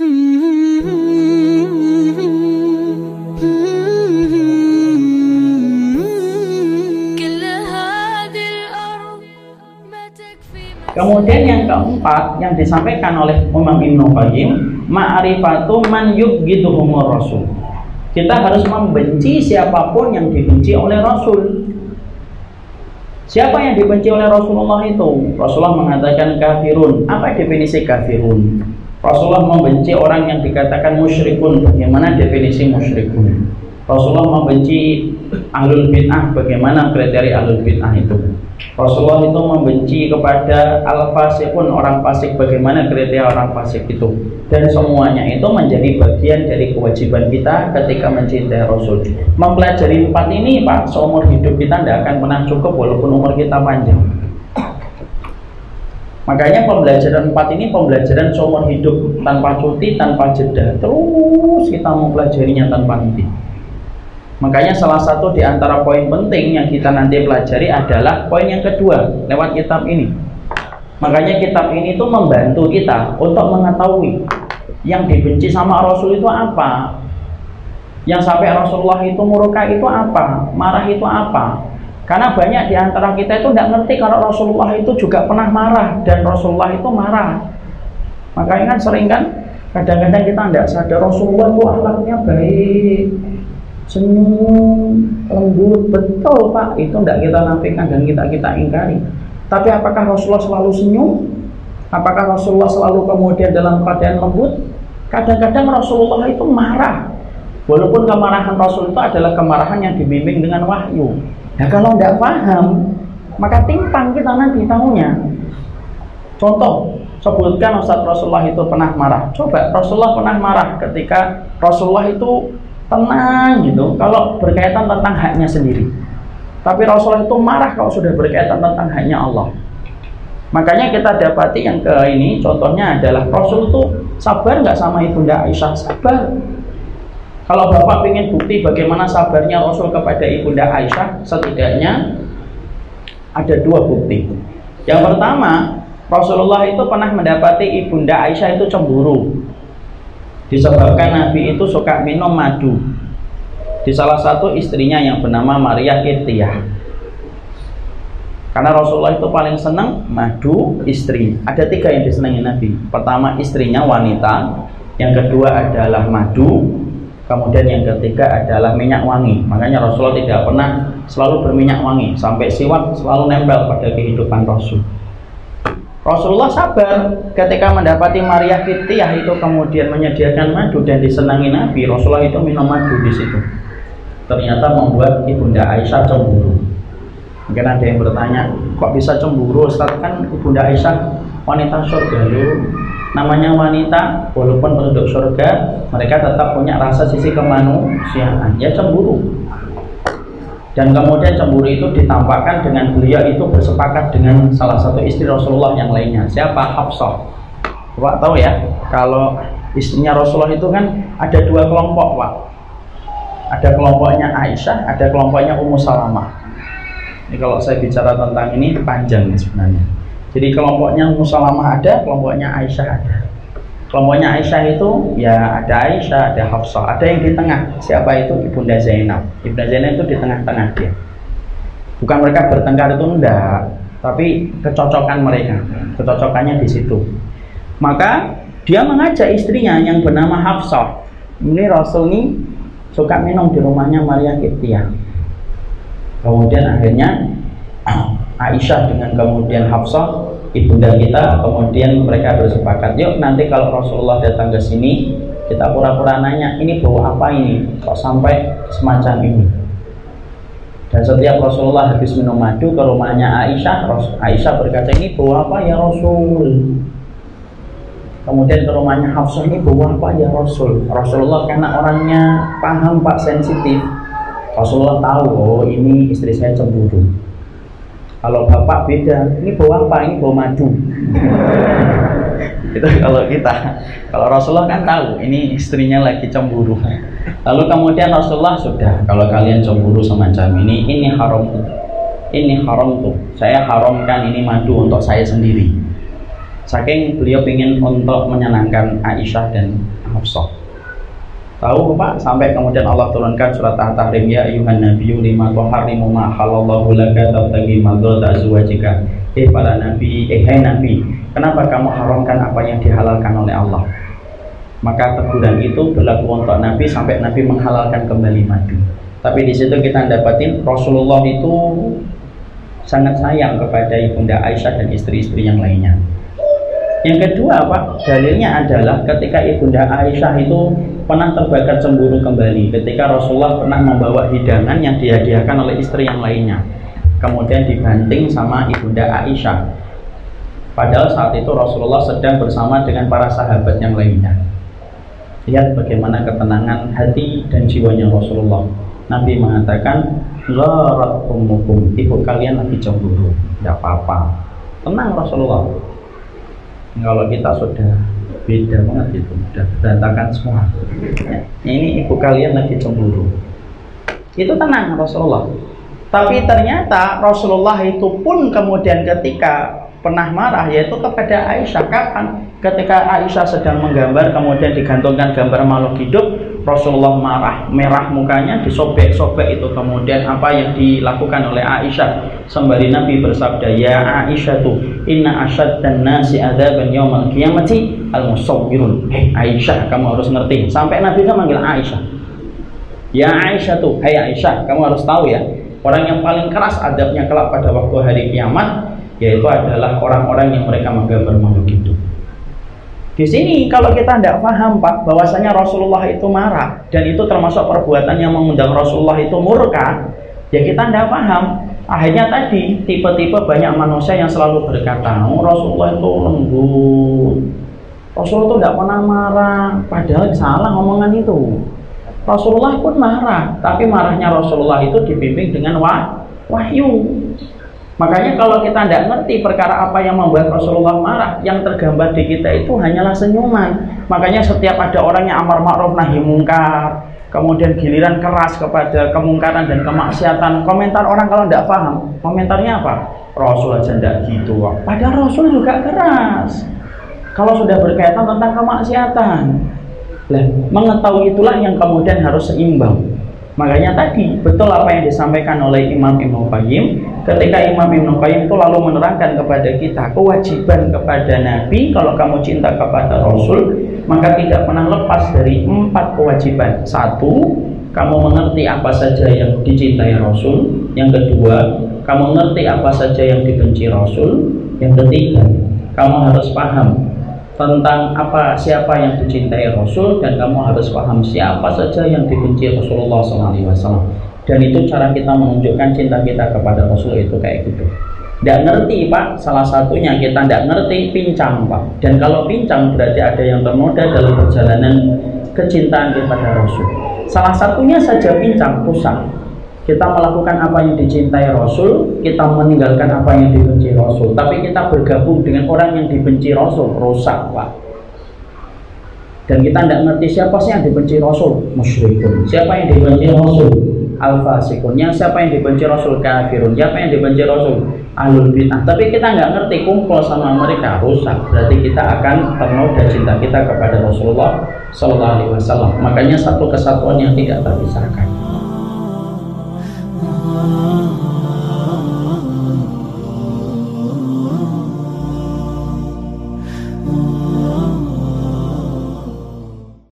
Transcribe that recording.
Kemudian yang keempat yang disampaikan oleh Imam Ibnu Qayyim, ma'rifatu man yubghiduhumur rasul. Kita harus membenci siapa pun yang dibenci oleh Rasul. Siapa yang dibenci oleh Rasulullah itu? Rasulullah mengatakan kafirun. Apa definisi kafirun? Rasulullah membenci orang yang dikatakan musyrikun. Bagaimana definisi musyrikun? Rasulullah membenci ahlul bid'ah. Bagaimana kriteria ahlul bid'ah itu? Rasulullah itu membenci kepada al-fasikun orang fasik bagaimana kriteria orang fasik itu dan semuanya itu menjadi bagian dari kewajiban kita ketika mencintai Rasul mempelajari empat ini Pak seumur hidup kita tidak akan pernah cukup walaupun umur kita panjang makanya pembelajaran empat ini pembelajaran seumur hidup tanpa cuti, tanpa jeda terus kita mempelajarinya tanpa henti Makanya salah satu di antara poin penting yang kita nanti pelajari adalah poin yang kedua lewat kitab ini. Makanya kitab ini itu membantu kita untuk mengetahui yang dibenci sama Rasul itu apa. Yang sampai Rasulullah itu murka itu apa, marah itu apa. Karena banyak di antara kita itu tidak ngerti kalau Rasulullah itu juga pernah marah dan Rasulullah itu marah. Makanya kan sering kan kadang-kadang kita tidak sadar Rasulullah itu akhlaknya baik, senyum lembut. Betul pak. Itu tidak kita nafikan dan kita kita ingkari. Tapi apakah Rasulullah selalu senyum? Apakah Rasulullah selalu kemudian dalam keadaan lembut? Kadang-kadang Rasulullah itu marah. Walaupun kemarahan Rasul itu adalah kemarahan yang dibimbing dengan wahyu nah kalau tidak paham maka timpang kita nanti tahunya. Contoh sebutkan Ustaz Rasulullah itu pernah marah. Coba Rasulullah pernah marah ketika Rasulullah itu tenang gitu kalau berkaitan tentang haknya sendiri. Tapi Rasulullah itu marah kalau sudah berkaitan tentang haknya Allah. Makanya kita dapati yang ke ini contohnya adalah Rasul itu sabar nggak sama ibunda Aisyah? Sabar kalau Bapak ingin bukti bagaimana sabarnya Rasul kepada ibunda Aisyah setidaknya ada dua bukti. Yang pertama Rasulullah itu pernah mendapati ibunda Aisyah itu cemburu. Disebabkan Nabi itu suka minum madu di salah satu istrinya yang bernama Maria Kirtiyah karena Rasulullah itu paling senang madu istri. Ada tiga yang disenangi Nabi. Pertama istrinya wanita. Yang kedua adalah madu kemudian yang ketiga adalah minyak wangi makanya Rasulullah tidak pernah selalu berminyak wangi sampai siwak selalu nempel pada kehidupan Rasul Rasulullah sabar ketika mendapati Maria Fitiyah itu kemudian menyediakan madu dan disenangi Nabi. Rasulullah itu minum madu di situ. Ternyata membuat ibunda Aisyah cemburu. Mungkin ada yang bertanya, kok bisa cemburu? Ustaz kan ibunda Aisyah wanita surga lu. Namanya wanita, walaupun penduduk surga, mereka tetap punya rasa sisi kemanusiaan. Ya cemburu. Dan kemudian cemburu itu ditampakkan dengan beliau itu bersepakat dengan salah satu istri Rasulullah yang lainnya. Siapa? Hafsah. Pak tahu ya? Kalau istrinya Rasulullah itu kan ada dua kelompok Pak. Ada kelompoknya Aisyah ada kelompoknya Ummu Salamah. Ini kalau saya bicara tentang ini panjang sebenarnya jadi kelompoknya Ummu Salamah ada kelompoknya Aisyah ada kelompoknya Aisyah itu ya ada Aisyah, ada Hafsah, ada yang di tengah. Siapa itu Ibunda Zainab? Ibunda Zainab itu di tengah-tengah dia. Bukan mereka bertengkar itu enggak, tapi kecocokan mereka, kecocokannya di situ. Maka dia mengajak istrinya yang bernama Hafsah. Ini Rasul ini suka minum di rumahnya Maria Kiptia. Kemudian akhirnya Aisyah dengan kemudian Hafsah ibunda kita kemudian mereka bersepakat yuk nanti kalau Rasulullah datang ke sini kita pura-pura nanya ini bawa apa ini? Kok sampai semacam ini? Dan setiap Rasulullah habis minum madu ke rumahnya Aisyah Aisyah berkata ini bawa apa ya Rasul? Kemudian ke rumahnya Hafsah ini bawa apa ya Rasul? Rasulullah karena orangnya paham pak sensitif. Rasulullah tahu oh ini istri saya cemburu kalau bapak beda, ini bawa apa? Ini bawa madu. itu kalau kita. Kalau Rasulullah kan tahu, ini istrinya lagi cemburu. Lalu kemudian Rasulullah sudah, kalau kalian cemburu semacam ini, ini haram. Ini haram tuh. Saya haramkan ini madu untuk saya sendiri. saking beliau ingin untuk menyenangkan Aisyah dan Hafsah tahu Pak? Sampai kemudian Allah turunkan surat At-Tahrim ya ayuhan nabiyyu lima tuharrimu ma halallahu laka tabtagi madzata azwajika. Eh para nabi eh hai nabi kenapa kamu haramkan apa yang dihalalkan oleh Allah? Maka teguran itu berlaku untuk nabi sampai nabi menghalalkan kembali madu. Tapi di situ kita dapatin Rasulullah itu sangat sayang kepada ibunda Aisyah dan istri-istri yang lainnya. Yang kedua Pak, dalilnya adalah ketika Ibunda Aisyah itu pernah terbakar cemburu kembali ketika Rasulullah pernah membawa hidangan yang dihadiahkan oleh istri yang lainnya. Kemudian dibanting sama Ibunda Aisyah. Padahal saat itu Rasulullah sedang bersama dengan para sahabat yang lainnya. Lihat bagaimana ketenangan hati dan jiwanya Rasulullah. Nabi mengatakan, Gharat ummukum, ibu kalian lagi cemburu. Tidak apa-apa. Tenang Rasulullah kalau kita sudah beda banget itu. Sudah berantakan semua. Ini ibu kalian lagi cemburu. Itu tenang Rasulullah. Tapi ternyata Rasulullah itu pun kemudian ketika pernah marah yaitu kepada Aisyah. Kapan? Ketika Aisyah sedang menggambar kemudian digantungkan gambar makhluk hidup Rasulullah marah. Merah mukanya disobek-sobek itu. Kemudian apa yang dilakukan oleh Aisyah? Sembari Nabi bersabda ya Aisyah tuh inna asyad dan nasi adzaban yaumal qiyamati al musawwirun hei Aisyah kamu harus ngerti sampai Nabi kan manggil Aisyah ya Aisyah tuh hei Aisyah kamu harus tahu ya orang yang paling keras adabnya kelak pada waktu hari kiamat yaitu adalah orang-orang yang mereka menggambar makhluk hidup. Di sini kalau kita tidak paham Pak bahwasanya Rasulullah itu marah dan itu termasuk perbuatan yang mengundang Rasulullah itu murka, ya kita tidak paham. Akhirnya tadi tipe-tipe banyak manusia yang selalu berkata, oh, Rasulullah itu lembut, Rasulullah itu tidak pernah marah, padahal salah omongan itu. Rasulullah pun marah, tapi marahnya Rasulullah itu dibimbing dengan wah, wahyu. Makanya kalau kita tidak ngerti perkara apa yang membuat Rasulullah marah, yang tergambar di kita itu hanyalah senyuman. Makanya setiap ada orang yang amar ma'ruf nahi mungkar, kemudian giliran keras kepada kemungkaran dan kemaksiatan, komentar orang kalau tidak paham, komentarnya apa? Rasul aja tidak gitu. Padahal Rasul juga keras. Kalau sudah berkaitan tentang kemaksiatan, mengetahui itulah yang kemudian harus seimbang. Makanya tadi betul apa yang disampaikan oleh Imam Ibnu Qayyim ketika Imam Ibnu Qayyim itu lalu menerangkan kepada kita kewajiban kepada Nabi kalau kamu cinta kepada Rasul maka tidak pernah lepas dari empat kewajiban. Satu, kamu mengerti apa saja yang dicintai Rasul. Yang kedua, kamu mengerti apa saja yang dibenci Rasul. Yang ketiga, kamu harus paham tentang apa siapa yang dicintai Rasul dan kamu harus paham siapa saja yang dibenci Rasulullah SAW dan itu cara kita menunjukkan cinta kita kepada Rasul itu kayak gitu. Tidak ngerti pak. Salah satunya kita tidak ngerti pincang pak. Dan kalau pincang berarti ada yang ternoda dalam perjalanan kecintaan kepada Rasul. Salah satunya saja pincang rusak kita melakukan apa yang dicintai Rasul, kita meninggalkan apa yang dibenci Rasul. Tapi kita bergabung dengan orang yang dibenci Rasul, rusak Pak. Dan kita tidak ngerti siapa sih yang dibenci Rasul, musyrikun. Siapa yang dibenci Rasul, al-fasikun. Yang siapa yang dibenci Rasul, kafirun. Siapa yang dibenci Rasul, ahlul bid'ah. Tapi kita nggak ngerti kumpul sama mereka, rusak. Berarti kita akan ternoda cinta kita kepada Rasulullah Sallallahu Alaihi Wasallam. Makanya satu kesatuan yang tidak terpisahkan. Oh